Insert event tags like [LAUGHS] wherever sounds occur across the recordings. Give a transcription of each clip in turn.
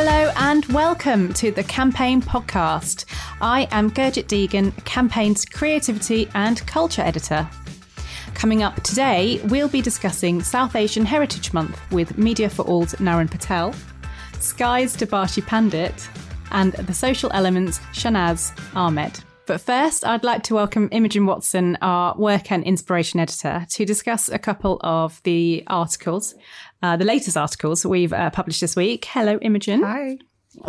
Hello and welcome to the Campaign Podcast. I am Gurjit Degun, Campaign's creativity and culture editor. Coming up today, we'll be discussing South Asian Heritage Month with Media for All's Naren Patel, Sky's Debarshi Pandit, and the social elements Shahnaz Ahmed. But first, I'd like to welcome Imogen Watson, our work and inspiration editor, to discuss a couple of the articles, uh, the latest articles we've uh, published this week. Hello, Imogen. Hi.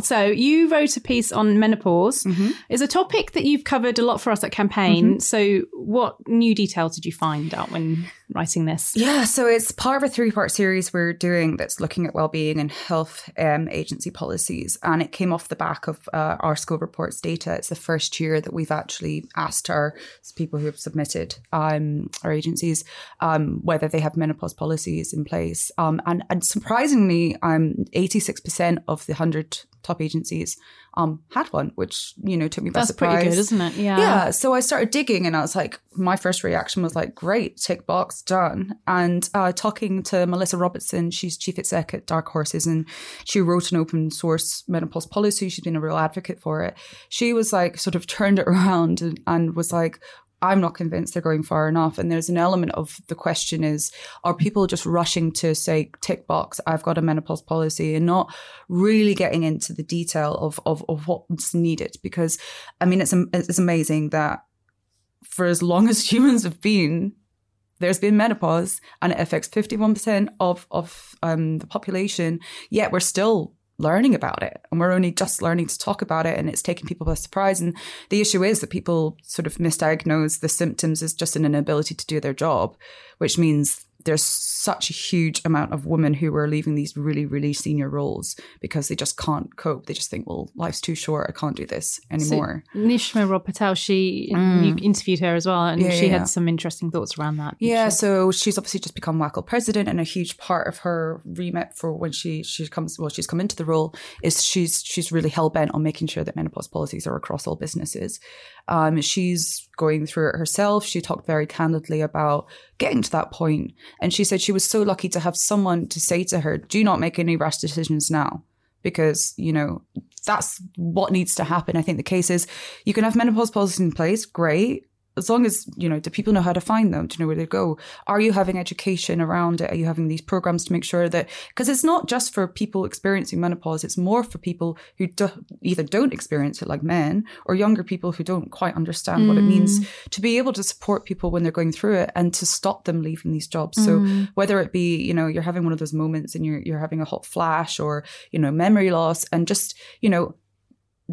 So you wrote a piece on menopause. Mm-hmm. It's a topic that you've covered a lot for us at Campaign. Mm-hmm. So what new details did you find out when writing this? Yeah, so it's part of a three part series we're doing that's looking at well-being and health um, agency policies, and it came off the back of uh, our school reports data. It's the first year that we've actually asked our people who have submitted um, our agencies um, whether they have menopause policies in place, um, and, and surprisingly, um, 86% of the hundred top agencies um, had one, which you know took me by That's surprise. pretty good, isn't it? Yeah. Yeah. So I started digging and I was like, my first reaction was like, great, tick box, done. And uh, talking to Melissa Robertson, she's chief exec at Dark Horses and she wrote an open source menopause policy. She's been a real advocate for it. She was like, sort of turned it [LAUGHS] around and, and was like, I'm not convinced they're going far enough. And there's an element of the question is, are people just rushing to say, tick box, I've got a menopause policy and not really getting into the detail of, of, of what's needed? Because I mean, it's, it's amazing that for as long as [LAUGHS] humans have been, there's been menopause and it affects 51% of, of um, the population, yet we're still learning about it. And we're only just learning to talk about it and it's taking people by surprise. And the issue is that people sort of misdiagnose the symptoms as just an inability to do their job which means there's such a huge amount of women who are leaving these really, really senior roles because they just can't cope. They just think, well, life's too short. I can't do this anymore. So, Nishma Robb Patel, she Mm. you interviewed her as well, and Yeah, she yeah. had some interesting thoughts around that. Yeah, so she's obviously just become WACL president, and a huge part of her remit for when she she comes well, she's come into the role is she's she's really hell bent on making sure that menopause policies are across all businesses. Um, she's going through it herself. She talked very candidly about getting to that point, and she said she was so lucky to have someone to say to her, "Do not make any rash decisions now." Because, you know, that's what needs to happen. I think the case is you can have menopause policies in place, great as long as you know do people know how to find them do you know where they go. Are you having education around it? Are you having these programs to make sure that because it's not just for people experiencing menopause it's more for people who do, either don't experience it like men or younger people who don't quite understand what it means mm. to be able to support people when they're going through it and to stop them leaving these jobs. So mm. whether it be you know you're having one of those moments and you're you're having a hot flash or you know memory loss and just you know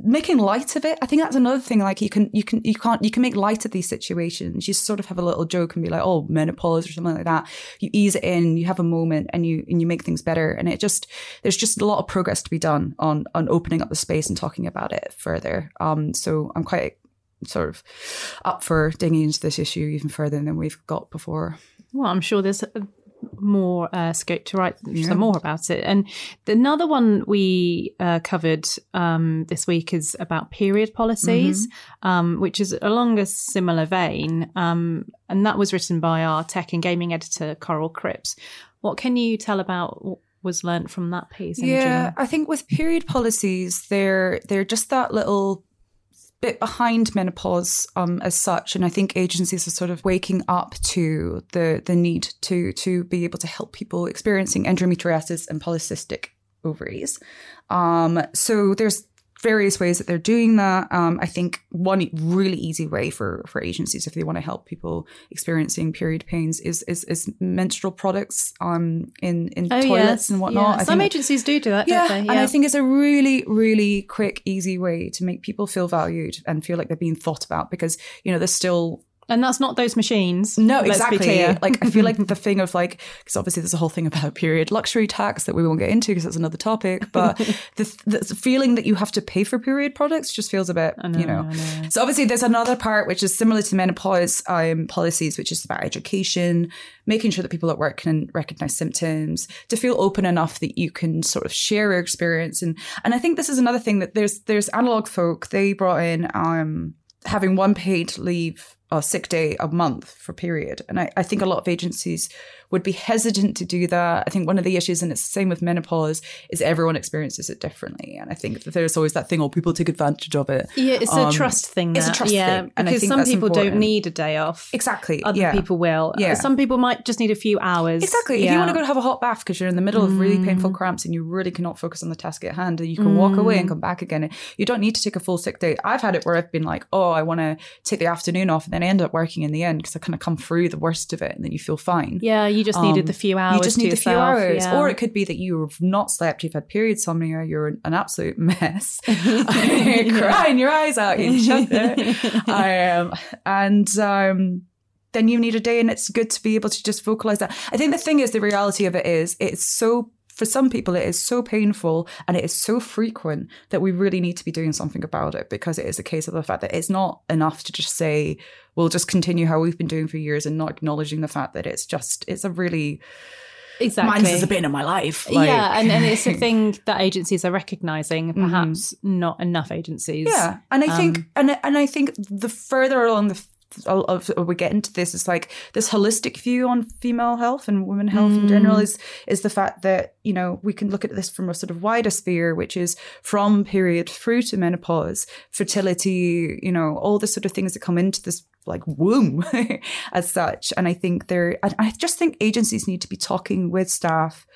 making light of it. I think that's another thing like you can you can you can't you can make light of these situations. You sort of have a little joke and be like oh menopause or something like that. You ease it in you have a moment and you and you make things better. And it just there's just a lot of progress to be done on on opening up the space and talking about it further. Um so i'm quite sort of up for digging into this issue even further than we've got before. Well, I'm sure there's more uh, scope to write some more about it. And another one we uh, covered um, this week is about period policies, um, which is along a similar vein. Um, and that was written by our tech and gaming editor, Coral Cripps. What can you tell about what was learnt from that piece? Imogen? Yeah, I think with period policies, they're they're just that little bit behind menopause um, as such, and I think agencies are sort of waking up to the the need to to be able to help people experiencing endometriosis and polycystic ovaries. Um, so there's various ways that they're doing that. Um, I think one really easy way for for agencies if they want to help people experiencing period pains is is, is menstrual products um, in in Oh, toilets and whatnot. Yeah. I Some agencies do do that, yeah, they? and I think it's a really, really quick, easy way to make people feel valued and feel like they're being thought about because you know there's still and that's not those machines. no exactly like I feel like [LAUGHS] the thing of like because obviously there's a whole thing about period luxury tax that we won't get into because that's another topic, but [LAUGHS] the, the feeling that you have to pay for period products just feels a bit you know. So obviously there's another part which is similar to menopause um, policies, which is about education, making sure that people at work can recognize symptoms, to feel open enough that you can sort of share your experience. And and I think this is another thing that there's there's AnalogFolk, they brought in um having one paid leave or sick day a month for a period. And I, I think a lot of agencies would be hesitant to do that. I think one of the issues, and it's the same with menopause, is everyone experiences it differently. And I think that there's always that thing, oh, people take advantage of it. Yeah, it's Um, a trust thing. it's a trust yeah, thing, and because some people don't need a day off. Exactly. Other yeah. people will. Yeah. Some people might just need a few hours. Exactly. If you want to go have a hot bath because you're in the middle of really painful cramps and you really cannot focus on the task at hand, and you can walk away and come back again. You don't need to take a full sick day. I've had it where I've been like, oh, I want to take the afternoon off, and then I end up working in the end because I kind of come through the worst of it, and then you feel fine. Yeah, you just needed Um, the few hours. You just to need a few hours. yeah. Or it could be that you've not slept, you've had period insomnia, you're an absolute mess, [LAUGHS] [LAUGHS] crying your eyes out, you chuck [LAUGHS] it. Um, and um, then you need a day, and it's good to be able to just vocalize that. I think the thing is, the reality of it is, it's so. For some people, it is so painful and it is so frequent that we really need to be doing something about it because it is a case of the fact that it's not enough to just say, we'll just continue how we've been doing for years and not acknowledging the fact that it's just, it's a really, exactly. Mine is a bit in my life. yeah, and, and it's a [LAUGHS] thing that agencies are recognizing. Perhaps not enough agencies. Mm-hmm. Yeah, and I think Um, and and I think the further along the of, we get into this, it's like this holistic view on female health and women health in Mm. general is is the fact that you know we can look at this from a sort of wider sphere, which is from period through to menopause, fertility, you know, all the sort of things that come into this like womb [LAUGHS] as such. And I think there, I, I just think agencies need to be talking with staff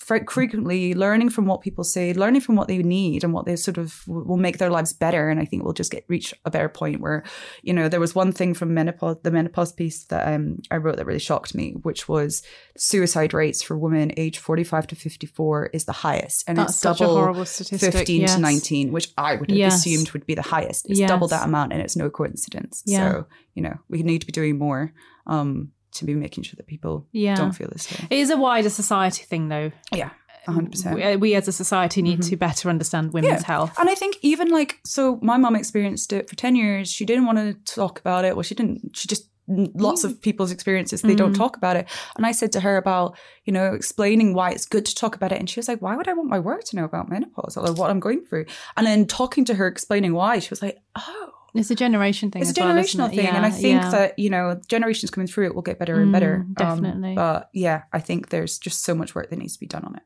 frequently learning from what people say, learning from what they need and what they sort of will make their lives better. And I think we'll just get reach a better point where, you know, there was one thing from menopause, the menopause piece that um, I wrote that really shocked me, which was suicide rates for women aged 45 to 54 is the highest. And That's it's such a double horrible statistic, 15 yes. to 19, which I would have Yes. assumed would be the highest. It's Yes. double that amount and it's no coincidence. Yeah. So, you know, we need to be doing more um, to be making sure that people Yeah. don't feel this way. It is a wider society thing, though. Yeah. 100%. We, we as a society need mm-hmm. to better understand women's health. And I think even like, so my mom experienced it for 10 years. She didn't want to talk about it. Well, she didn't, she just, lots of mm. people's experiences, they don't mm. talk about it. And I said to her about, you know, explaining why it's good to talk about it. And she was like, why would I want my work to know about menopause or what I'm going through? And then talking to her, explaining why, she was like, oh. It's a generation thing. It's a as well, generational it? thing, and I think yeah. that you know generations coming through it will get better and better. Mm, definitely. but yeah, I think there's just so much work that needs to be done on it.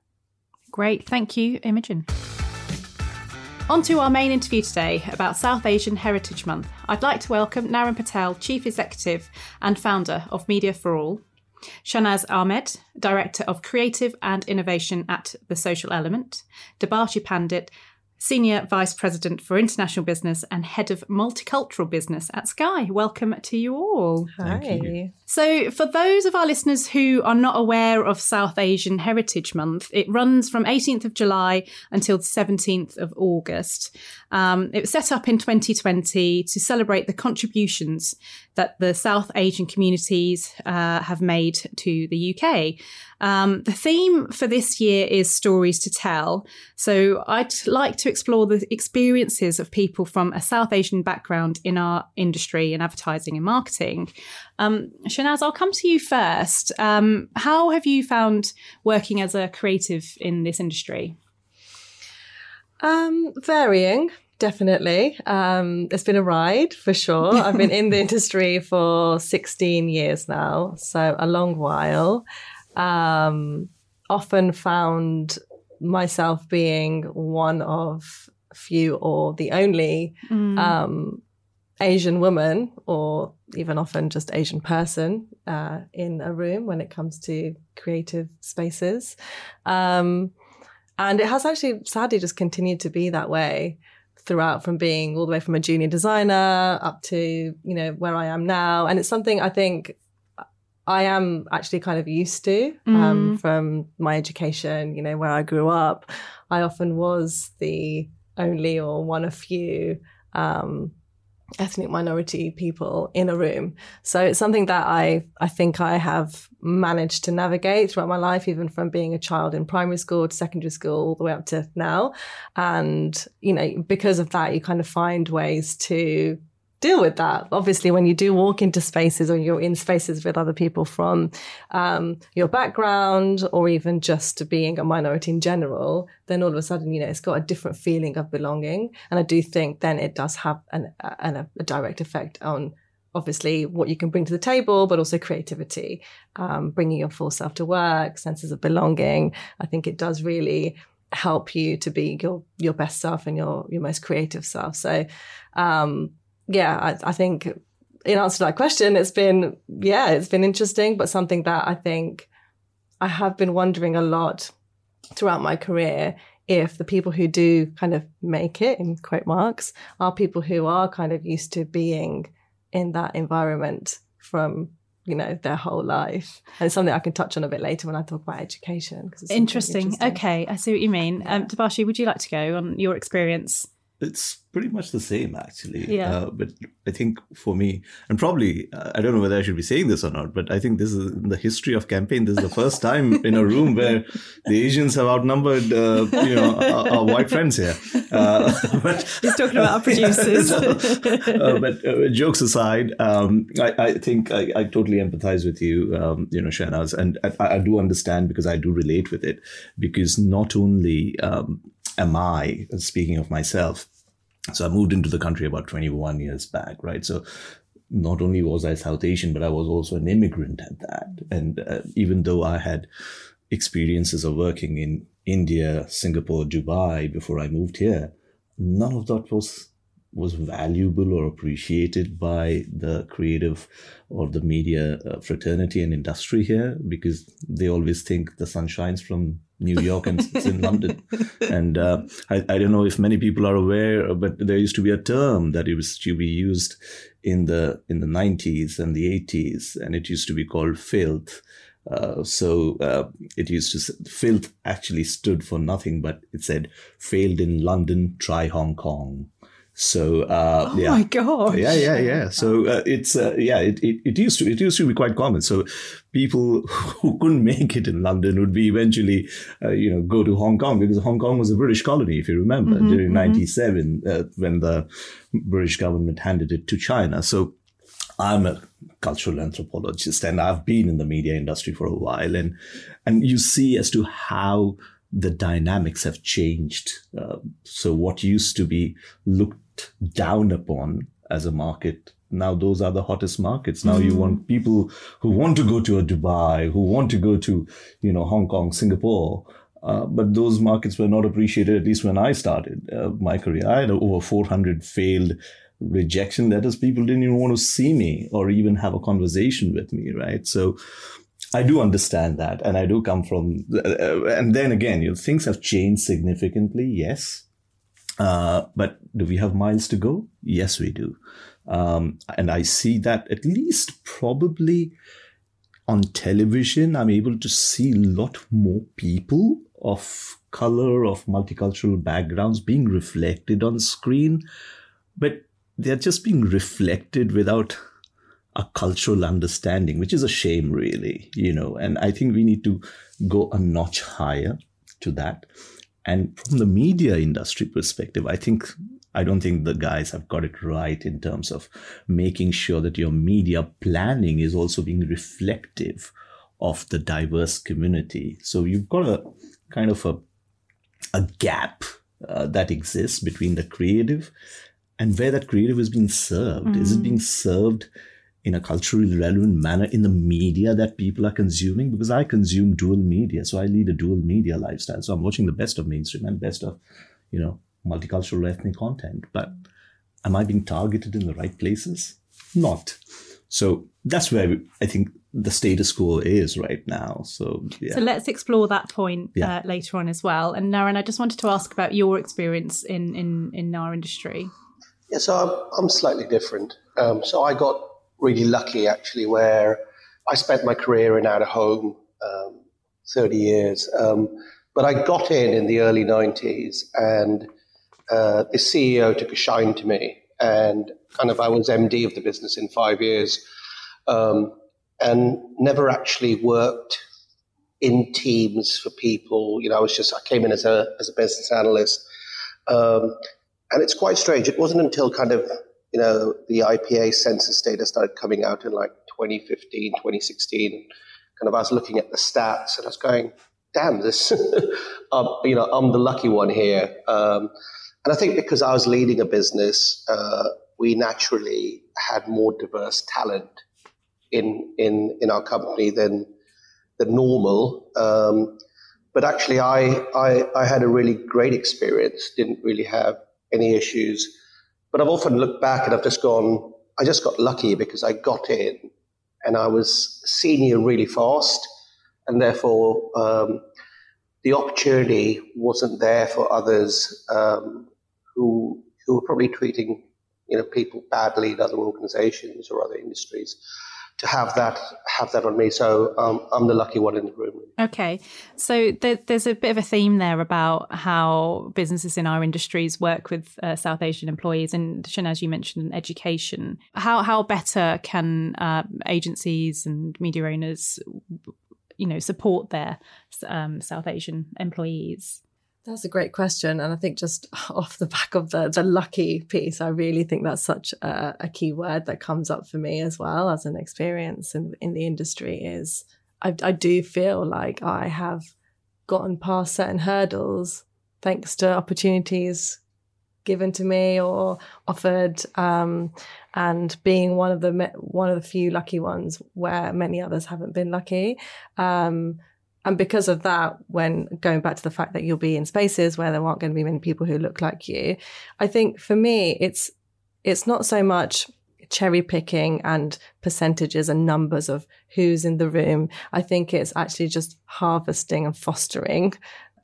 Great. Thank you, Imogen. On to our main interview today about South Asian Heritage Month. I'd like to welcome Naren Patel, Chief Executive and founder of Media for All, Shahnaz Ahmed, Director of Creative and Innovation at The Social Element, Debarshi Pandit, Senior Vice President for International Business and Head of Multicultural Business at Sky. Welcome to you all. Hi. So, for those of our listeners who are not aware of South Asian Heritage Month, it runs from 18th of July until the 17th of August. Um, it was set up in 2020 to celebrate the contributions that the South Asian communities uh, have made to the UK. Um, the theme for this year is stories to tell. So, I'd like to explore the experiences of people from a South Asian background in our industry in advertising and marketing. Um, Shahnaz, I'll come to you first. Um, how have you found working as a creative in this industry? Um, varying, definitely. Um, it's been a ride for sure. [LAUGHS] I've been in the industry for 16 years now, so a long while. Um, often found myself being one of few or the only um, Asian woman, or even often just Asian person uh, in a room when it comes to creative spaces. Um, and it has actually sadly just continued to be that way throughout from being all the way from a junior designer up to, you know, where I am now. And it's something I think I am actually kind of used to um, from my education, you know, where I grew up. I often was the only or one of few um, ethnic minority people in a room. So it's something that I I think I have managed to navigate throughout my life, even from being a child in primary school to secondary school, all the way up to now. And you know, because of that, you kind of find ways to deal with that. Obviously, when you do walk into spaces or you're in spaces with other people from um, your background or even just being a minority in general, then all of a sudden, you know, it's got a different feeling of belonging. And I do think then it does have an, a direct effect on obviously what you can bring to the table, but also creativity, um, bringing your full self to work, senses of belonging. I think it does really help you to be your your best self and your your most creative self. So, um, yeah, I, I think in answer to that question, it's been yeah, it's been interesting, but something that I think I have been wondering a lot throughout my career if the people who do kind of make it in quote marks are people who are kind of used to being in that environment from you know their whole life and it's something i can touch on a bit later when i talk about education because interesting. interesting. okay i see what you mean yeah. um Debarshi, would you like to go on your experience it's pretty much the same actually. Yeah. Uh, but i think for me and probably uh, i don't know whether i should be saying this or not but i think this is in the history of campaign this is the first time [LAUGHS] in a room where the asians have outnumbered uh, you know our, our, white friends here. Uh, [LAUGHS] but he's talking about our producers. [LAUGHS] So, uh, but uh, jokes aside um, I, I, think I, I, totally empathize with you um, you know Shahnaz, and I, I, do understand because i do relate with it because not only um, am I, speaking of myself, so I moved into the country about 21 years back, right? So not only was I South Asian, but I was also an immigrant at that. And uh, even though I had experiences of working in India, Singapore, Dubai before I moved here, none of that was was valuable or appreciated by the creative or the media uh, fraternity and industry here because they always think the sun shines from New York and it's in London. [LAUGHS] And uh, I, I, don't know if many people are aware, but there used to be a term that it was to be used in the in the 90s and the 80s, and it used to be called filth. Uh, so uh, it used to filth actually stood for nothing, but it said failed in London, try Hong Kong. So uh, oh yeah. my god, yeah, yeah, yeah. So uh, it's uh, yeah, it, it, it used to it used to be quite common. So people [LAUGHS] who couldn't make it in London would be eventually uh, you know go to Hong Kong because Hong Kong was a British colony, if you remember, mm-hmm, during '97 mm-hmm. Uh, when the British government handed it to China. So I'm a cultural anthropologist and I've been in the media industry for a while, and and you see as to how the dynamics have changed. Uh, so what used to be looked down upon as a market now those are the hottest markets now mm. you mm-hmm. want people who want to go to a dubai who want to go to you know hong kong singapore uh, but those markets were not appreciated at least when i started uh, my career i had over 400 failed rejection letters people didn't even want to see me or even have a conversation with me right so I do understand that, and I do come from. Uh, and then again, you know, things have changed significantly. Yes, uh, but do we have miles to go? Yes, we do. Um, and I see that at least probably on television, I'm able to see a lot more people of color, of multicultural backgrounds being reflected on screen, but they're just being reflected without a cultural understanding, which is a shame, really, you know. And I think we need to go a notch higher to that. And from the media industry perspective, I think I don't think the guys have got it right in terms of making sure that your media planning is also being reflective of the diverse community. So you've got a kind of a a gap uh, that exists between the creative and where that creative is being served. Mm. Is it being served in a culturally relevant manner in the media that people are consuming because I consume dual media. So I lead a dual media lifestyle. So I'm watching the best of mainstream and best of, you know, multicultural ethnic content. But am I being targeted in the right places? Not. So that's where I think the status quo is right now. So yeah. So let's explore that point yeah. uh, later on as well. And Naren, I just wanted to ask about your experience in in in our industry. Yeah, so I'm, I'm slightly different. Um, so I got really lucky actually, where I spent my career in out of home, um, 30 years. Um, but I got in in the early 90s, and uh, the CEO took a shine to me, and kind of I was MD of the business in five years, um, and never actually worked in teams for people. You know, I was just I came in as a as a business analyst, um, and it's quite strange. It wasn't until kind of you know, the IPA census data started coming out in like 2015, 2016. Kind of, I was looking at the stats and I was going, damn, this, [LAUGHS] um, you know, I'm the lucky one here. Um, and I think because I was leading a business uh, we naturally had more diverse talent in in in our company than the normal. Um, but actually, I, I I had a really great experience. Didn't really have any issues. But I've often looked back and I've just gone. I just got lucky because I got in, and I was senior really fast, and therefore um, the opportunity wasn't there for others um, who who were probably treating you know people badly in other organizations or other industries to have that have that on me. So um, I'm the lucky one in the room. Okay, so there, there's a bit of a theme there about how businesses in our industries work with uh, South Asian employees, and as you mentioned, education. How how better can uh, agencies and media owners, you know, support their um, South Asian employees? That's a great question. And I think just [LAUGHS] off the back of the, the lucky piece, I really think that's such a, a key word that comes up for me as well as an experience in, in the industry is I, I do feel like I have gotten past certain hurdles thanks to opportunities given to me or offered um, and being one of the one of the few lucky ones where many others haven't been lucky um, and because of that, when going back to the fact that you'll be in spaces where there aren't going to be many people who look like you, I think for me, it's it's not so much cherry picking and percentages and numbers of who's in the room. I think it's actually just harvesting and fostering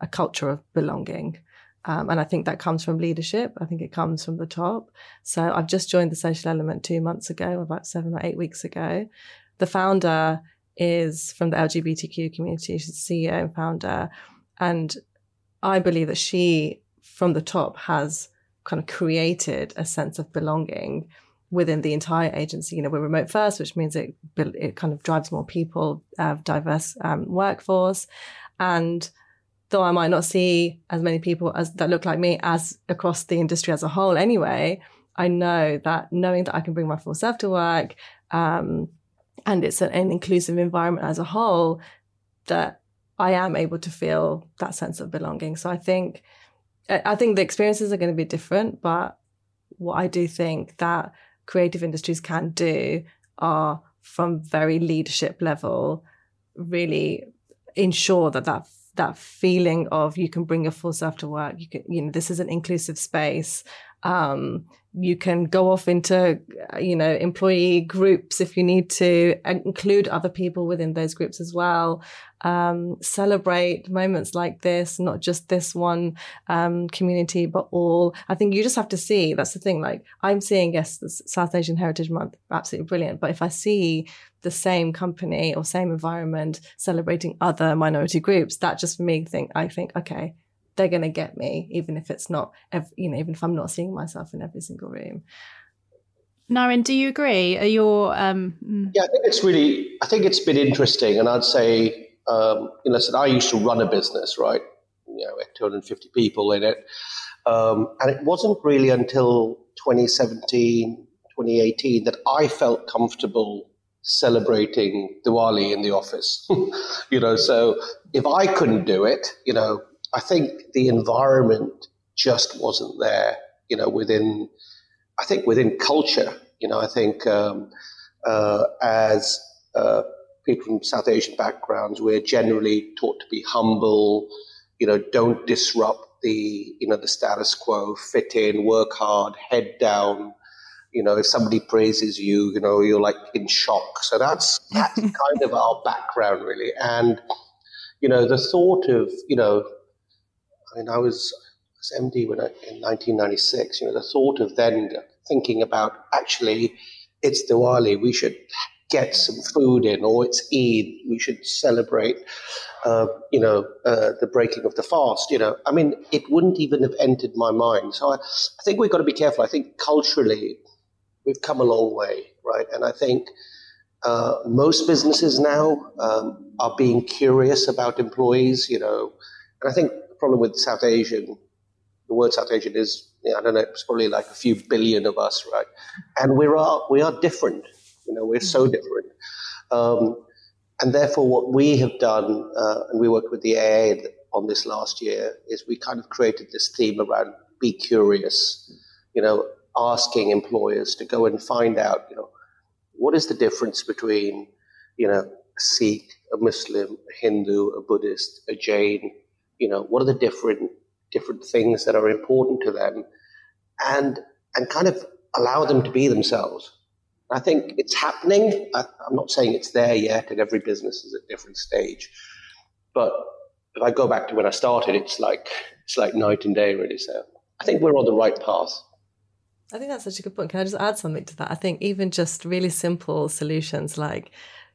a culture of belonging. Um, and I think that comes from leadership. I think it comes from the top. So I've just joined the social element two months ago, about seven or eight weeks ago. The founder is from the LGBTQ community. She's the CEO and founder. And I believe that she, from the top, has kind of created a sense of belonging within the entire agency. You know, we're remote first, which means it it kind of drives more people, uh, diverse um, workforce, and though I might not see as many people as that look like me as across the industry as a whole, anyway, I know that knowing that I can bring my full self to work, um, and it's an, inclusive environment as a whole that I am able to feel that sense of belonging. So I think I think the experiences are going to be different, but what I do think that creative industries can do are from very leadership level really ensure that that that feeling of you can bring your full self to work you can you know this is an inclusive space um, you can go off into, you know, employee groups if you need to include other people within those groups as well. Um, celebrate moments like this, not just this one um, community, but all. I think you just have to see. That's the thing. Like I'm seeing, yes, South Asian Heritage Month, absolutely brilliant. But if I see the same company or same environment celebrating other minority groups, that just for me think I think okay, they're going to get me, even if it's not, every, you know, even if I'm not seeing myself in every single room. Naren, do you agree? Are your um... Mm. yeah? I think it's really. I think it's been interesting, and I'd say, um, you know, so I used to run a business, right? You know, 250 people in it, um, and it wasn't really until 2017, 2018 that I felt comfortable celebrating Diwali in the office. [LAUGHS] you know, so if I couldn't do it, you know, I think the environment just wasn't there, you know, within, I think within culture, you know, I think um, uh, as uh, people from South Asian backgrounds, we're generally taught to be humble, you know, don't disrupt the, you know, the status quo, fit in, work hard, head down. You know, if somebody praises you, you know, you're like in shock. So that's that's [LAUGHS] kind of our background, really. And you know, the thought of you know I mean, I was, was MD when I, in 1996. You know, the thought of then thinking about actually, it's Diwali, we should get some food in, or it's Eid, we should celebrate, uh, you know, uh, the breaking of the fast. You know, I mean, it wouldn't even have entered my mind. So I, I think we've got to be careful. I think culturally, we've come a long way, right? And I think. Uh, most businesses now um, are being curious about employees, you know, and I think problem with South Asian, the word South Asian is, you know, I don't know, it's probably like a few billion of us, right? And we are we are different. You know, we're so different. Um, and therefore, what we have done, uh, and we worked with the AA on this last year, is we kind of created this theme around be curious. You know, asking employers to go and find out, you know, what is the difference between, you know, a Sikh, a Muslim, a Hindu, a Buddhist, a Jain, you know, what are the different different things that are important to them and and kind of allow them to be themselves. I think it's happening. I, I'm not saying it's there yet, and every business is at a different stage. But if I go back to when I started, it's like it's like night and day, really. So I think we're on the right path. I think that's such a good point. Can I just add something to that? I think even just really simple solutions like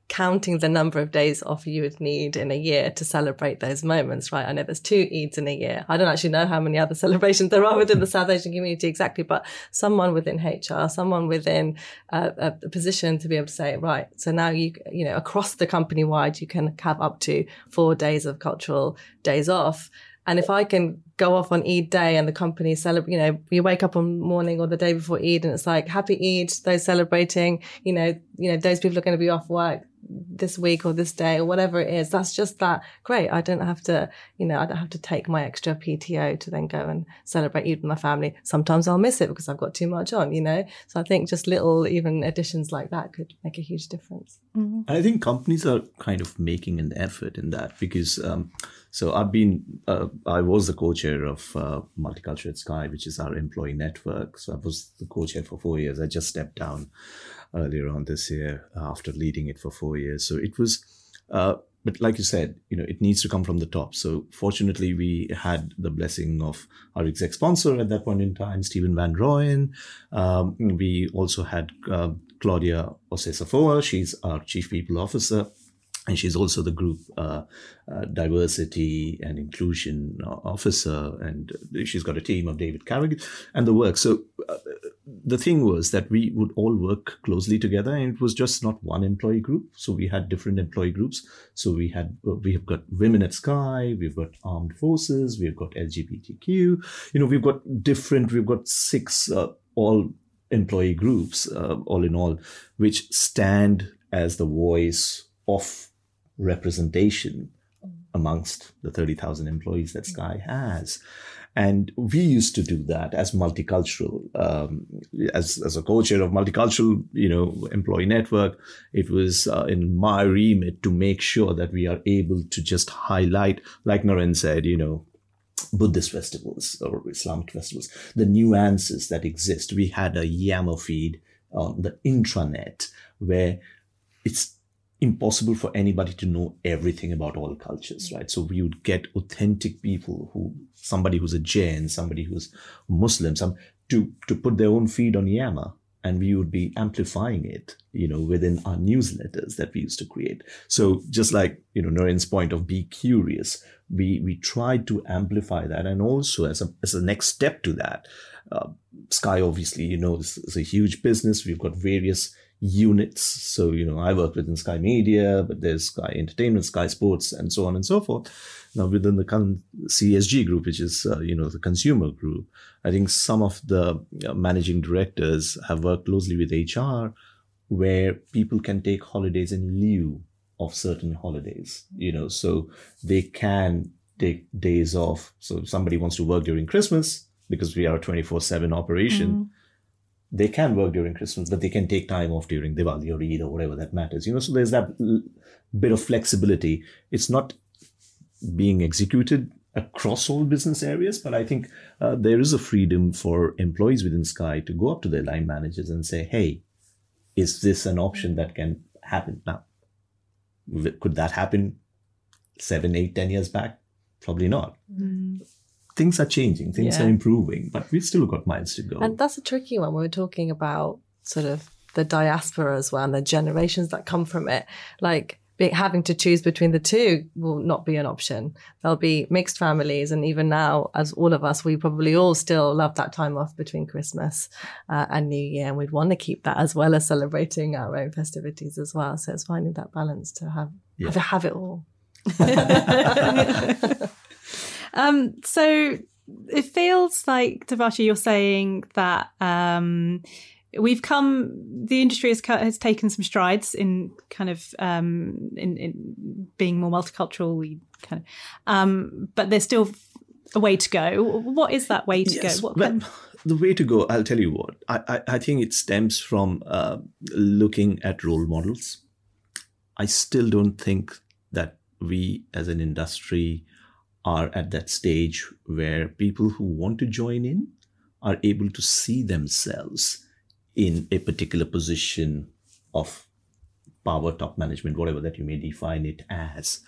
counting the number of days off you would need in a year to celebrate those moments, right? I know there's two Eids in a year. I don't actually know how many other [LAUGHS] celebrations there are within the South Asian community exactly, but someone within HR, someone within a, position to be able to say, right, so now you, you know, across the company wide, you can have up to four days of cultural days off. And if I can go off on Eid day and the company celebrate, you know, you wake up on morning or the day before Eid and it's like happy Eid, those celebrating, you know, you know, those people are going to be off work this week or this day or whatever it is. That's just that great. I don't have to, you know, I don't have to take my extra PTO to then go and celebrate Eid with my family. Sometimes I'll miss it because I've got too much on, you know? So I think just little even additions like that could make a huge difference. Mm-hmm. I think companies are kind of making an effort in that because, um, so I've been, uh, I was the co-chair of uh, Multicultural at Sky, which is our employee network. So I was the co-chair for four years. I just stepped down earlier on this year after leading it for four years. So it was, uh, but like you said, you know, it needs to come from the top. So fortunately, we had the blessing of our exec sponsor at that point in time, Stephen Van Rooyen. Um, we also had uh, Claudia Osesafoa. She's our chief people officer and she's also the group uh, uh, diversity and inclusion officer and she's got a team of david carrigan and the work so uh, the thing was that we would all work closely together and it was just not one employee group. So we had different employee groups. So we had we have got women at sky we've got armed forces we've got lgbtq you know we've got different we've got six uh, all employee groups uh, all in all which stand as the voice of representation amongst the 30,000 employees that Sky has. And we used to do that as multicultural, um, as, as a co-chair of multicultural, you know, employee network. It was uh, in my remit to make sure that we are able to just highlight, like Naren said, you know, Buddhist festivals or Islamic festivals, the nuances that exist. We had a Yammer feed on the intranet where it's impossible for anybody to know everything about all cultures, right? So we would get authentic people who, somebody who's a Jain, somebody who's Muslim, some to to put their own feed on Yammer, and we would be amplifying it, you know, within our newsletters that we used to create. So just like you know Naren's point of be curious, we we tried to amplify that, and also as a as a next step to that, uh, Sky obviously you know is, is a huge business. We've got various units. So, you know, I work within Sky Media, but there's Sky Entertainment, Sky Sports, and so on and so forth. Now, within the CSG group, which is, uh, you know, the consumer group, I think some of the uh, managing directors have worked closely with HR where people can take holidays in lieu of certain holidays, you know, so they can take days off. So if somebody wants to work during Christmas, because we are a 24 7 operation, mm they can work during Christmas, but they can take time off during Diwali or Eid or whatever that matters. You know, so there's that l- bit of flexibility. It's not being executed across all business areas, but I think uh, there is a freedom for employees within Sky to go up to their line managers and say, "Hey, is this an option that can happen now? Could that happen seven, eight, ten years back? Probably not." Mm things are changing, things yeah. are improving, but we've still got miles to go. And that's a tricky one. We were talking about sort of the diaspora as well and the generations that come from it. Like being, having to choose between the two will not be an option. There'll be mixed families. And even now, as all of us, we probably all still love that time off between Christmas uh, and New Year. And we'd want to keep that as well as celebrating our own festivities as well. So it's finding that balance to have, yeah. have, have it all. [LAUGHS] [LAUGHS] Um, so it feels like Debarshi, you're saying that um, we've come. The industry has has taken some strides in kind of um, in, in being more multicultural. We kind of, um, but there's still a way to go. What is that way to yes, go? What well, the way to go, I'll tell you what. I, I, I think it stems from uh, looking at role models. I still don't think that we as an industry are at that stage where people who want to join in are able to see themselves in a particular position of power, top management, whatever that you may define it as.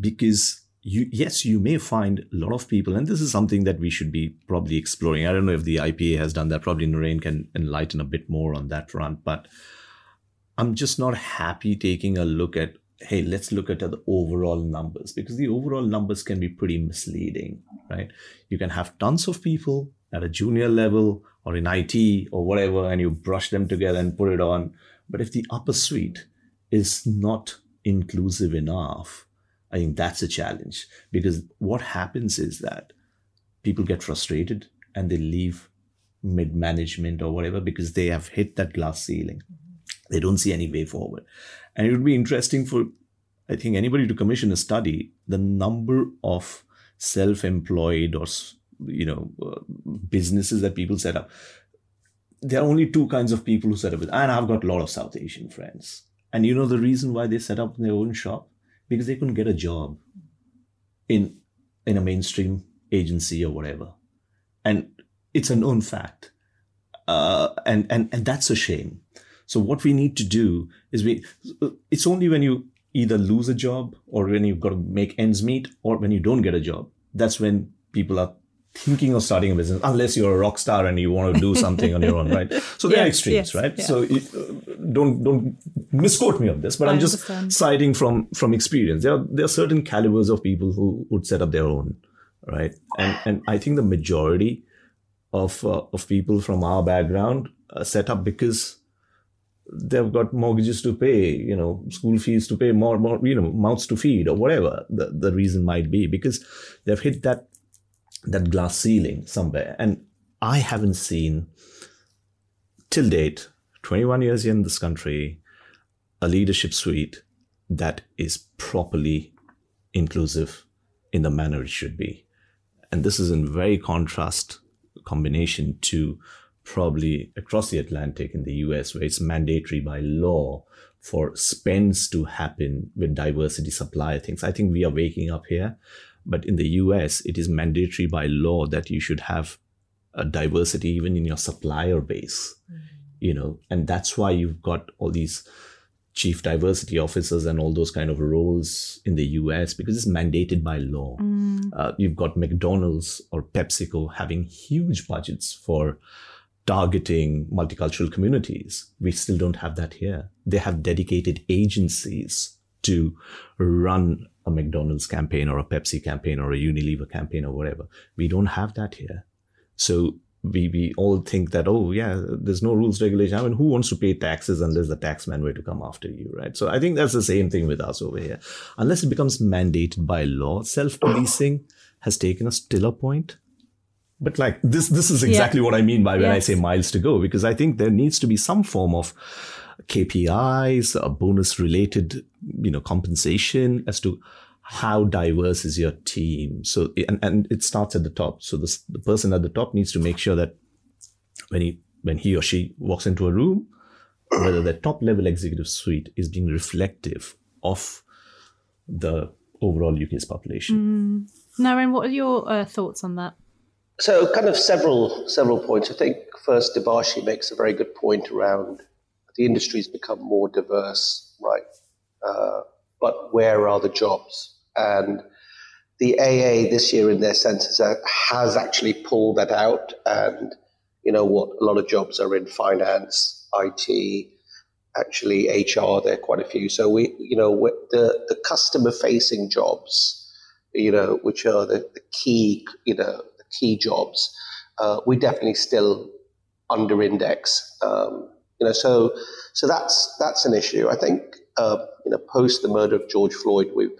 Because you, yes, you may find a lot of people, and this is something that we should be probably exploring. I don't know if the IPA has done that. Probably Naren can enlighten a bit more on that front. But I'm just not happy taking a look at, hey, let's look at the overall numbers because the overall numbers can be pretty misleading, right? You can have tons of people at a junior level or in IT or whatever, and you brush them together and put it on. But if the upper suite is not inclusive enough, I think that's a challenge because what happens is that people get frustrated and they leave mid management or whatever because they have hit that glass ceiling. Mm-hmm. They don't see any way forward. And it would be interesting for, I think, anybody to commission a study the number of self employed or, you know, uh, businesses that people set up. There are only two kinds of people who set up. And I've got a lot of South Asian friends. And you know the reason why they set up their own shop? because they couldn't get a job in in a mainstream agency or whatever and it's a known fact uh, and and and that's a shame so what we need to do is we it's only when you either lose a job or when you've got to make ends meet or when you don't get a job that's when people are thinking of starting a business unless you're a rock star and you want to do something on your own right? So there are extremes yes, right? yeah. so it, uh, don't don't misquote me on this but I i'm just citing from from experience. There are there are certain calibers of people who would set up their own right? And and i think the majority of uh, of people from our background uh, set up because they've got mortgages to pay, you know, school fees to pay, more, more, you know, mouths to feed, or whatever the, the reason might be, because they've hit that that glass ceiling somewhere. And I haven't seen till date, 21 years in this country, a leadership suite that is properly inclusive in the manner it should be. And this is in very contrast combination to probably across the Atlantic in the US, where it's mandatory by law for spends to happen with diversity supply things. I think we are waking up here. But in the US, it is mandatory by law that you should have a diversity even in your supplier base, you know, and that's why you've got all these chief diversity officers and all those kind of roles in the US because it's mandated by law. Uh, you've got McDonald's or PepsiCo having huge budgets for targeting multicultural communities. We still don't have that here. They have dedicated agencies to run a McDonald's campaign or a Pepsi campaign or a Unilever campaign or whatever. We don't have that here. So we, we all think that, oh, yeah, there's no rules, regulation. I mean, who wants to pay taxes unless the taxman were to come after you, right? So I think that's the same thing with us over here. Unless it becomes mandated by law, self policing has taken us till a point. But like this, this is exactly what I mean by when I say miles to go, because I think there needs to be some form of KPIs, a bonus related, you know, compensation as to how diverse is your team. So, and, and it starts at the top. So this, the person at the top needs to make sure that when he, when he or she walks into a room, whether the top level executive suite is being reflective of the overall UK's population. Naren, what are your uh, thoughts on that? So, kind of several several points. I think first, Debarshi makes a very good point around the industry's become more diverse, right? Uh, but where are the jobs? And the AA this year in their census has actually pulled that out. And you know what? A lot of jobs are in finance, IT, actually HR. There are quite a few. So we, you know, the the customer facing jobs, you know, which are the, the key, you know, key jobs, uh, we definitely still under index. Um, you know, so so that's that's an issue. I think uh, you know, post the murder of George Floyd, we've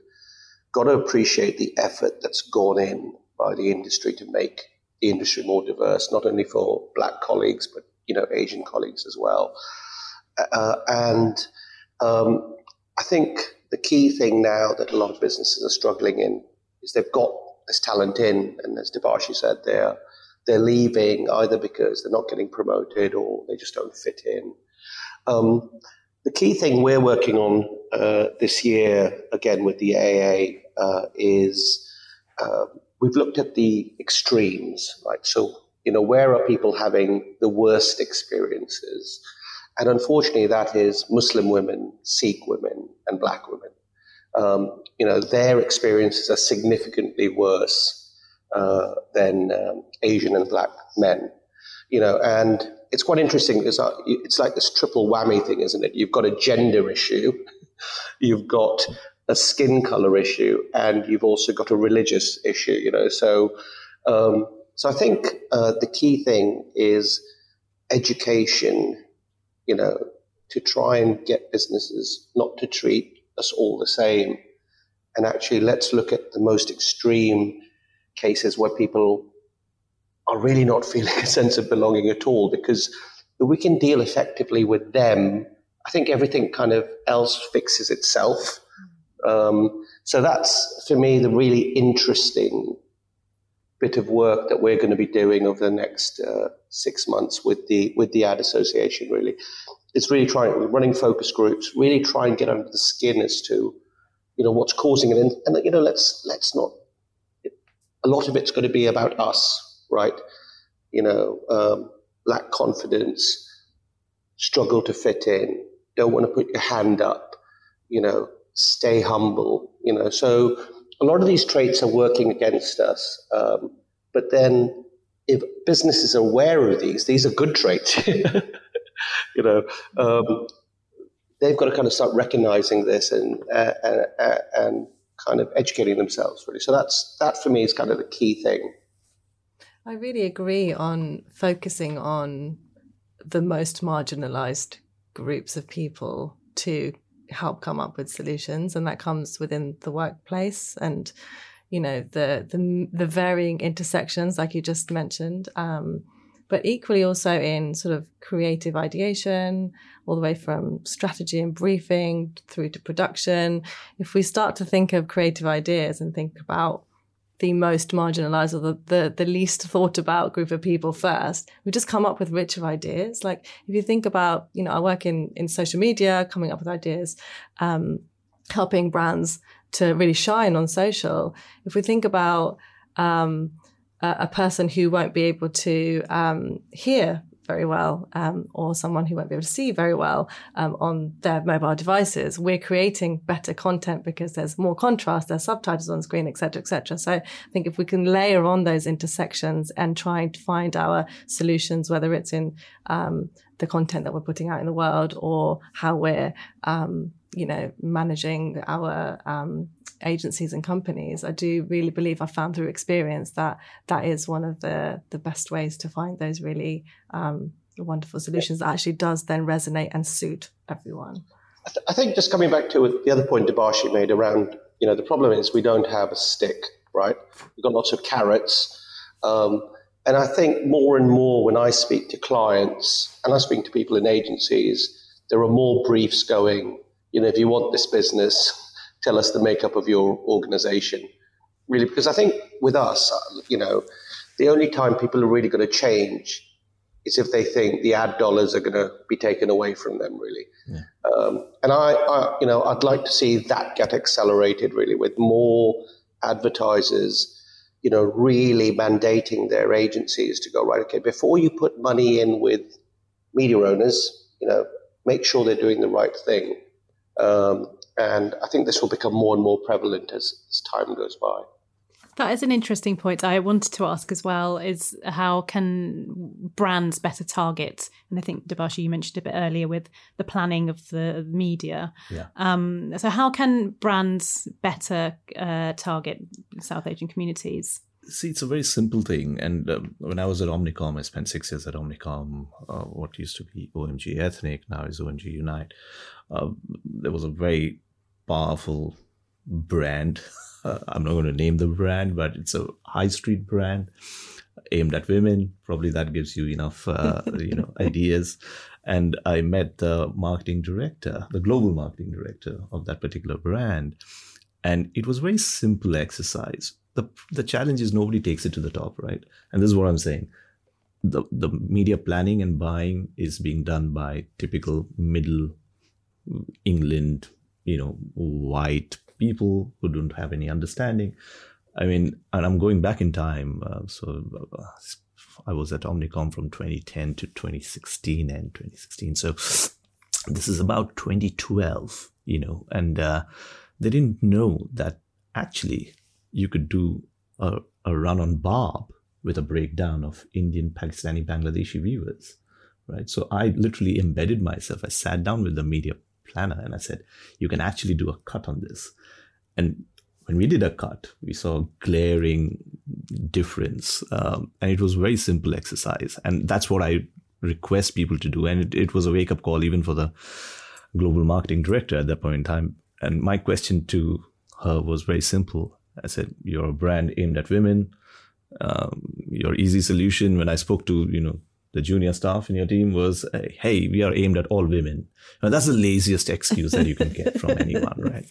got to appreciate the effort that's gone in by the industry to make the industry more diverse, not only for black colleagues but you know Asian colleagues as well. Uh, and um, I think the key thing now that a lot of businesses are struggling in is they've got this talent in, and as Debarshi said, they're they're leaving either because they're not getting promoted or they just don't fit in. Um, the key thing we're working on uh, this year, again with the AA, uh, is uh, we've looked at the extremes, right? So, you know, where are people having the worst experiences? And unfortunately, that is Muslim women, Sikh women, and black women. Um, you know, their experiences are significantly worse uh, than um, Asian and black men. You know, and it's quite interesting because it's like this triple whammy thing, isn't it? You've got a gender issue, [LAUGHS] you've got a skin color issue, and you've also got a religious issue. You know, so um, so I think uh, the key thing is education. You know, to try and get businesses not to treat us all the same, and actually let's look at the most extreme cases where people are really not feeling a sense of belonging at all because if we can deal effectively with them, I think everything kind of else fixes itself. Um, so that's for me the really interesting bit of work that we're going to be doing over the next uh, six months with the with the ad association. Really, it's really trying running focus groups, really try and get under the skin as to you know what's causing it, and, and you know let's let's not. A lot of it's going to be about us right? You know, um, lack confidence, struggle to fit in, don't want to put your hand up, you know, stay humble, you know. So a lot of these traits are working against us. Um, but then if businesses are aware of these, these are good traits, [LAUGHS] [LAUGHS] you know. Um, they've got to kind of start recognizing this and, uh, and, uh, and kind of educating themselves really. So that's that for me is kind of the key thing. I really agree on focusing on the most marginalized groups of people to help come up with solutions and that comes within the workplace and you know the the, the varying intersections like you just mentioned um, but equally also in sort of creative ideation all the way from strategy and briefing through to production if we start to think of creative ideas and think about the most marginalized or the, the, the least thought about group of people first, we just come up with richer ideas. Like if you think about, you know, I work in, in social media, coming up with ideas, um, helping brands to really shine on social. If we think about, um, a, person who won't be able to um, hear very well, um, or someone who won't be able to see very well um, on their mobile devices. We're creating better content because there's more contrast, there's subtitles on screen, etc., etc. So I think if we can layer on those intersections and try to find our solutions, whether it's in um, the content that we're putting out in the world or how we're um, you know managing our um, agencies and companies i do really believe i found through experience that that is one of the the best ways to find those really um, wonderful solutions that actually does then resonate and suit everyone. I, th- I, think just coming back to the other point Debarshi made around you know the problem is we don't have a stick right? We've got lots of carrots. Um, and I think more and more when I speak to clients and I speak to people in agencies, there are more briefs going, you know, if you want this business, tell us the makeup of your organization. Really, because I think with us, you know, the only time people are really going to change is if they think the ad dollars are going to be taken away from them, really. Yeah. Um, and I, I, you know, I'd like to see that get accelerated, really, with more advertisers you know, really mandating their agencies to go, right, okay, before you put money in with media owners, you know, make sure they're doing the right thing. Um, and I think this will become more and more prevalent as, as time goes by. That is an interesting point. I wanted to ask as well is how can brands better target? And I think Debarshi, you mentioned a bit earlier with the planning of the media. Yeah. Um, so how can brands better uh, target South Asian communities? See, it's a very simple thing. And um, when I was at Omnicom, I spent six years at Omnicom, uh, what used to be OMG Ethnic, now is OMG Unite. Uh, there was a very powerful brand uh, [LAUGHS] I'm not going to name the brand, but it's a high street brand aimed at women. Probably that gives you enough, uh, [LAUGHS] you know, ideas. And I met the marketing director, the global marketing director of that particular brand, and it was a very simple exercise. The The challenge is nobody takes it to the top, right? And this is what I'm saying. the, the media planning and buying is being done by typical middle England, you know, white people who don't have any understanding. I mean, and I'm going back in time. Uh, so uh, I was at Omnicom from 2010 to 2016 and 2016. So this is about 2012, you know, and uh, they didn't know that actually you could do a, a run on Barb with a breakdown of Indian, Pakistani, Bangladeshi viewers, right? So I literally embedded myself. I sat down with the media planner and I said, you can actually do a cut on this. And when we did a cut, we saw a glaring difference. Um, and it was a very simple exercise. And that's what I request people to do. And it, it was a wake up call even for the global marketing director at that point in time. And my question to her was very simple. I said, You're a brand aimed at women. Um, your easy solution when I spoke to, you know, the junior staff in your team was, hey, we are aimed at all women. Now, that's the laziest excuse that you can get from [LAUGHS] anyone, right?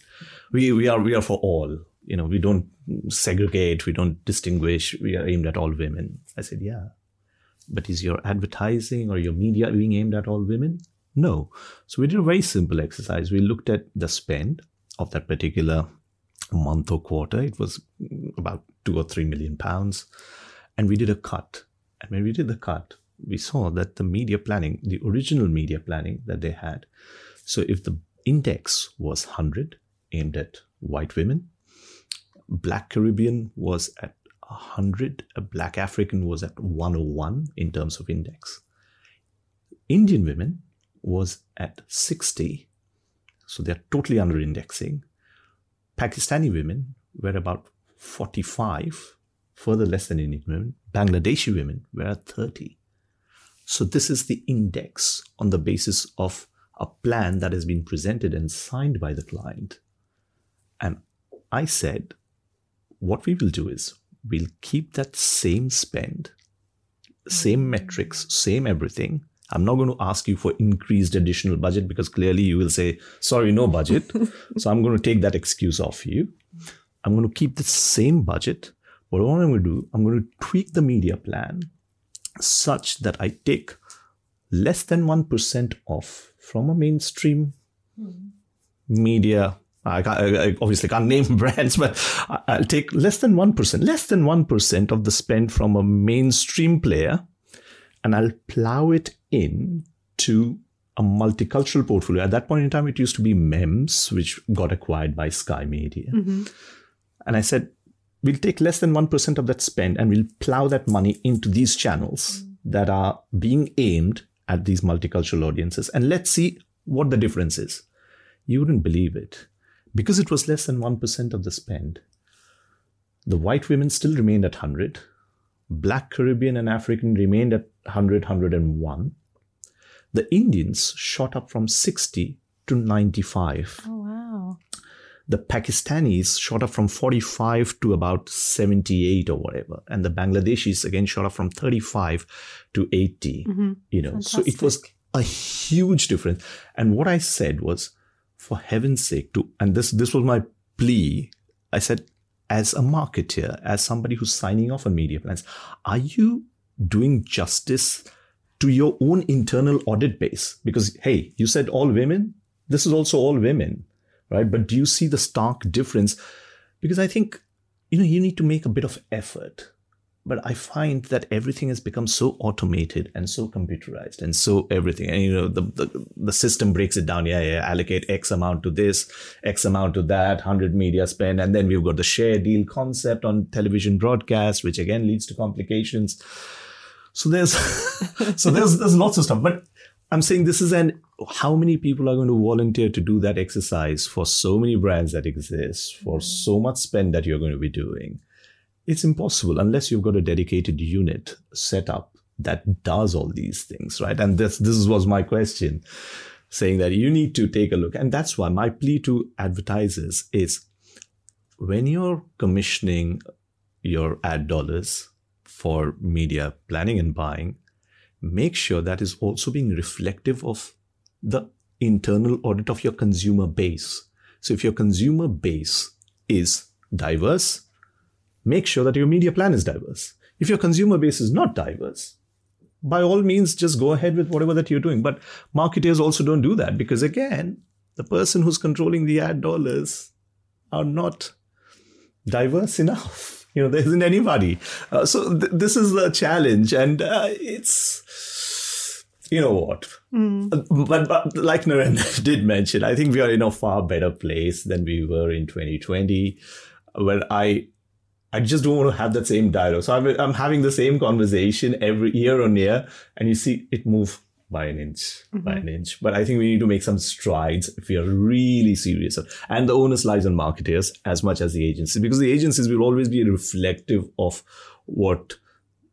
We, we are, we are for all, you know, we don't segregate. We don't distinguish. We are aimed at all women. I said, yeah, but is your advertising or your media being aimed at all women? No. So we did a very simple exercise. We looked at the spend of that particular month or quarter. It was about two or three million pounds. And we did a cut. And when we did the cut, we saw that the media planning, the original media planning that they had, so if the index was 100 aimed at white women, Black Caribbean was at 100, a uh, Black African was at 101 in terms of index. Indian women was at 60, so they're totally under indexing. Pakistani women were about 45, further less than Indian women. Bangladeshi women were at 30. So this is the index on the basis of a plan that has been presented and signed by the client. And I said, what we will do is we'll keep that same spend, same metrics, same everything. I'm not going to ask you for increased additional budget because clearly you will say, sorry, no budget. [LAUGHS] so I'm going to take that excuse off you. I'm going to keep the same budget. But what I'm going to do, I'm going to tweak the media plan such that I take less than 1% off from a mainstream mm. media I, I, obviously can't name [LAUGHS] brands, but I'll take less than 1%, less than 1% of the spend from a mainstream player, and I'll plow it in to a multicultural portfolio. At that point in time, it used to be MEMS, which got acquired by Sky Media. Mm-hmm. And I said, we'll take less than 1% of that spend and we'll plow that money into these channels mm-hmm. that are being aimed at these multicultural audiences. And let's see what the difference is. You wouldn't believe it because it was less than 1% of the spend, the white women still remained at 100, black Caribbean and African remained at 100, 101. The Indians shot up from 60 to 95. Oh, wow. The Pakistanis shot up from 45 to about 78 or whatever. And the Bangladeshis again shot up from 35 to 80. Mm-hmm. You know, Fantastic. so it was a huge difference. And what I said was, for heaven's sake, to and this this was my plea. I said, as a marketer, as somebody who's signing off on media plans, are you doing justice to your own internal audit base? Because hey, you said all women. This is also all women, right? But do you see the stark difference? Because I think you know you need to make a bit of effort but I find that everything has become so automated and so computerized and so everything. And you know, the, the, the system breaks it down. Yeah, yeah, allocate X amount to this, X amount to that, 100 media spend. And then we've got the share deal concept on television broadcast, which again leads to complications. So there's, [LAUGHS] so there's, there's lots of stuff, but I'm saying this is an, how many people are going to volunteer to do that exercise for so many brands that exist, for mm-hmm. so much spend that you're going to be doing? It's impossible unless you've got a dedicated unit set up that does all these things, right? And this this was my question, saying that you need to take a look. And that's why my plea to advertisers is when you're commissioning your ad dollars for media planning and buying, make sure that is also being reflective of the internal audit of your consumer base. So if your consumer base is diverse, make sure that your media plan is diverse. If your consumer base is not diverse, by all means, just go ahead with whatever that you're doing. But marketers also don't do that because, again, the person who's controlling the ad dollars are not diverse enough. You know, there isn't anybody. Uh, so th- this is the challenge, and uh, it's you know what. Mm. But, but like Narendra [LAUGHS] did mention, I think we are in a far better place than we were in 2020, where I I just don't want to have that same dialogue. So I'm, I'm having the same conversation every year on year, and you see it move by an inch, mm-hmm. by an inch. But I think we need to make some strides if we are really serious. And the onus lies on marketers as much as the agency, because the agencies will always be reflective of what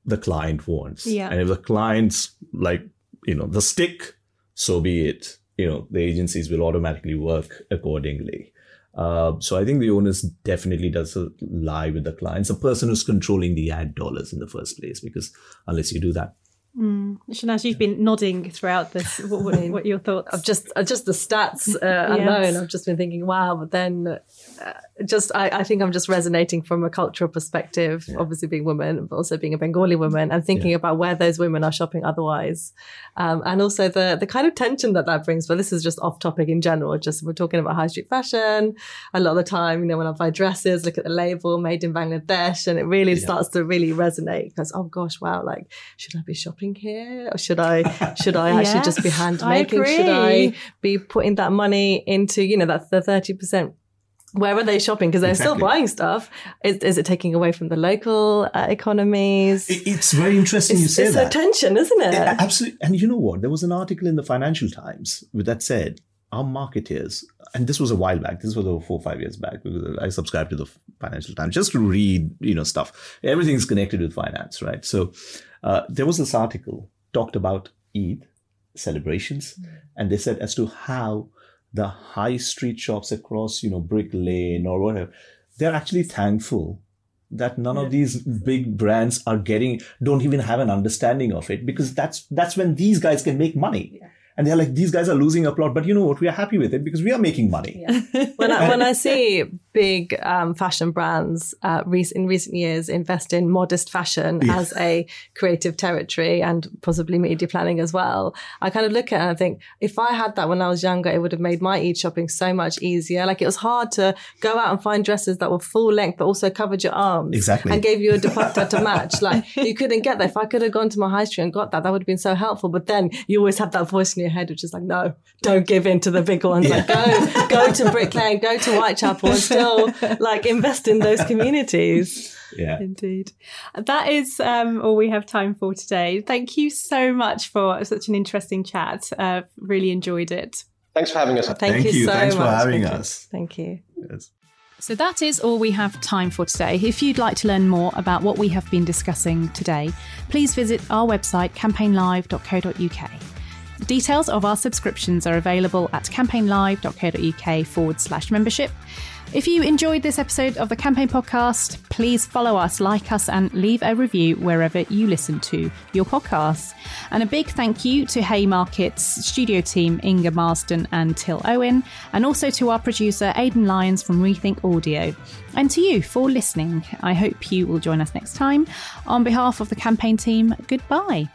the client wants. Yeah. And if the clients like, you know, the stick, so be it. You know, the agencies will automatically work accordingly. Uh, so I think the onus definitely does lie with the clients, the person who's controlling the ad dollars in the first place, because unless you do that, Mm. Shahnaz, you've been nodding throughout this. What, what, what are your thoughts? I've just, uh, just the stats uh, yes. alone. I've just been thinking, wow. But then, uh, just I, I, think I'm just resonating from a cultural perspective. Yeah. Obviously, being women, but also being a Bengali woman, and thinking yeah. about where those women are shopping otherwise, um, and also the the kind of tension that that brings. But this is just off topic in general. Just we're talking about high street fashion. A lot of the time, you know, when I buy dresses, look at the label, made in Bangladesh, and it really yeah. starts to really resonate because oh gosh, wow, like should I be shopping? here or should I should I actually just be [LAUGHS] hand making? Should I be putting that money into, you know, that's the 30% where are they shopping? Because they're exactly. still buying stuff. Is, is, it taking away from the local uh, economies? it's very interesting it's, you say it's that. It's a tension, isn't it? Yeah, absolutely. And you know what? There was an article in the Financial Times with that said our marketers, and this was a while back. This was over four, five years back because I subscribed to the Financial Times just to read, you know, stuff. Everything's connected with finance, right? So uh, there was this article talked about Eid celebrations, mm. and they said as to how the high street shops across, you know, Brick Lane or whatever, they're actually thankful that none of these big brands are getting don't even have an understanding of it because that's that's when these guys can make money. Yeah. And they're like these guys are losing a plot but you know what? We are happy with it because we are making money. Yeah. when, I, [LAUGHS] when i see big um, fashion brands uh, in recent years invest in modest fashion yeah. as a creative territory and possibly media planning as well i kind of look at it and i think if i had that when i was younger it would have made my Eid shopping so much easier like it was hard to go out and find dresses that were full length but also covered your arms exactly and gave you a dupatta to [LAUGHS] match like you couldn't get that if i could have gone to my high street and got that that would have been so helpful but then you always have that voice in your head, which is like, no, don't give in to the big ones. Yeah. Like, go, go to Brick Lane, go to Whitechapel, and [LAUGHS] still like invest in those communities. Yeah, indeed. That is um, all we have time for today. Thank you so much for such an interesting chat. Uh, really enjoyed it. Thanks for having us. Thank, Thank you, you, so Thanks much. for having Thank us. You. Thank you. Yes. So that is all we have time for today. If you'd like to learn more about what we have been discussing today, please visit our website campaignlive.co.uk. Details of our subscriptions are available at campaignlive.co.uk forward slash membership. If you enjoyed this episode of the Campaign Podcast, please follow us, like us, and leave a review wherever you listen to your podcasts. And a big thank you to Haymarket's studio team, Inga Marsden and Till Owen, and also to our producer, Aidan Lyons from Rethink Audio. And to you for listening. I hope you will join us next time. On behalf of the campaign team, goodbye.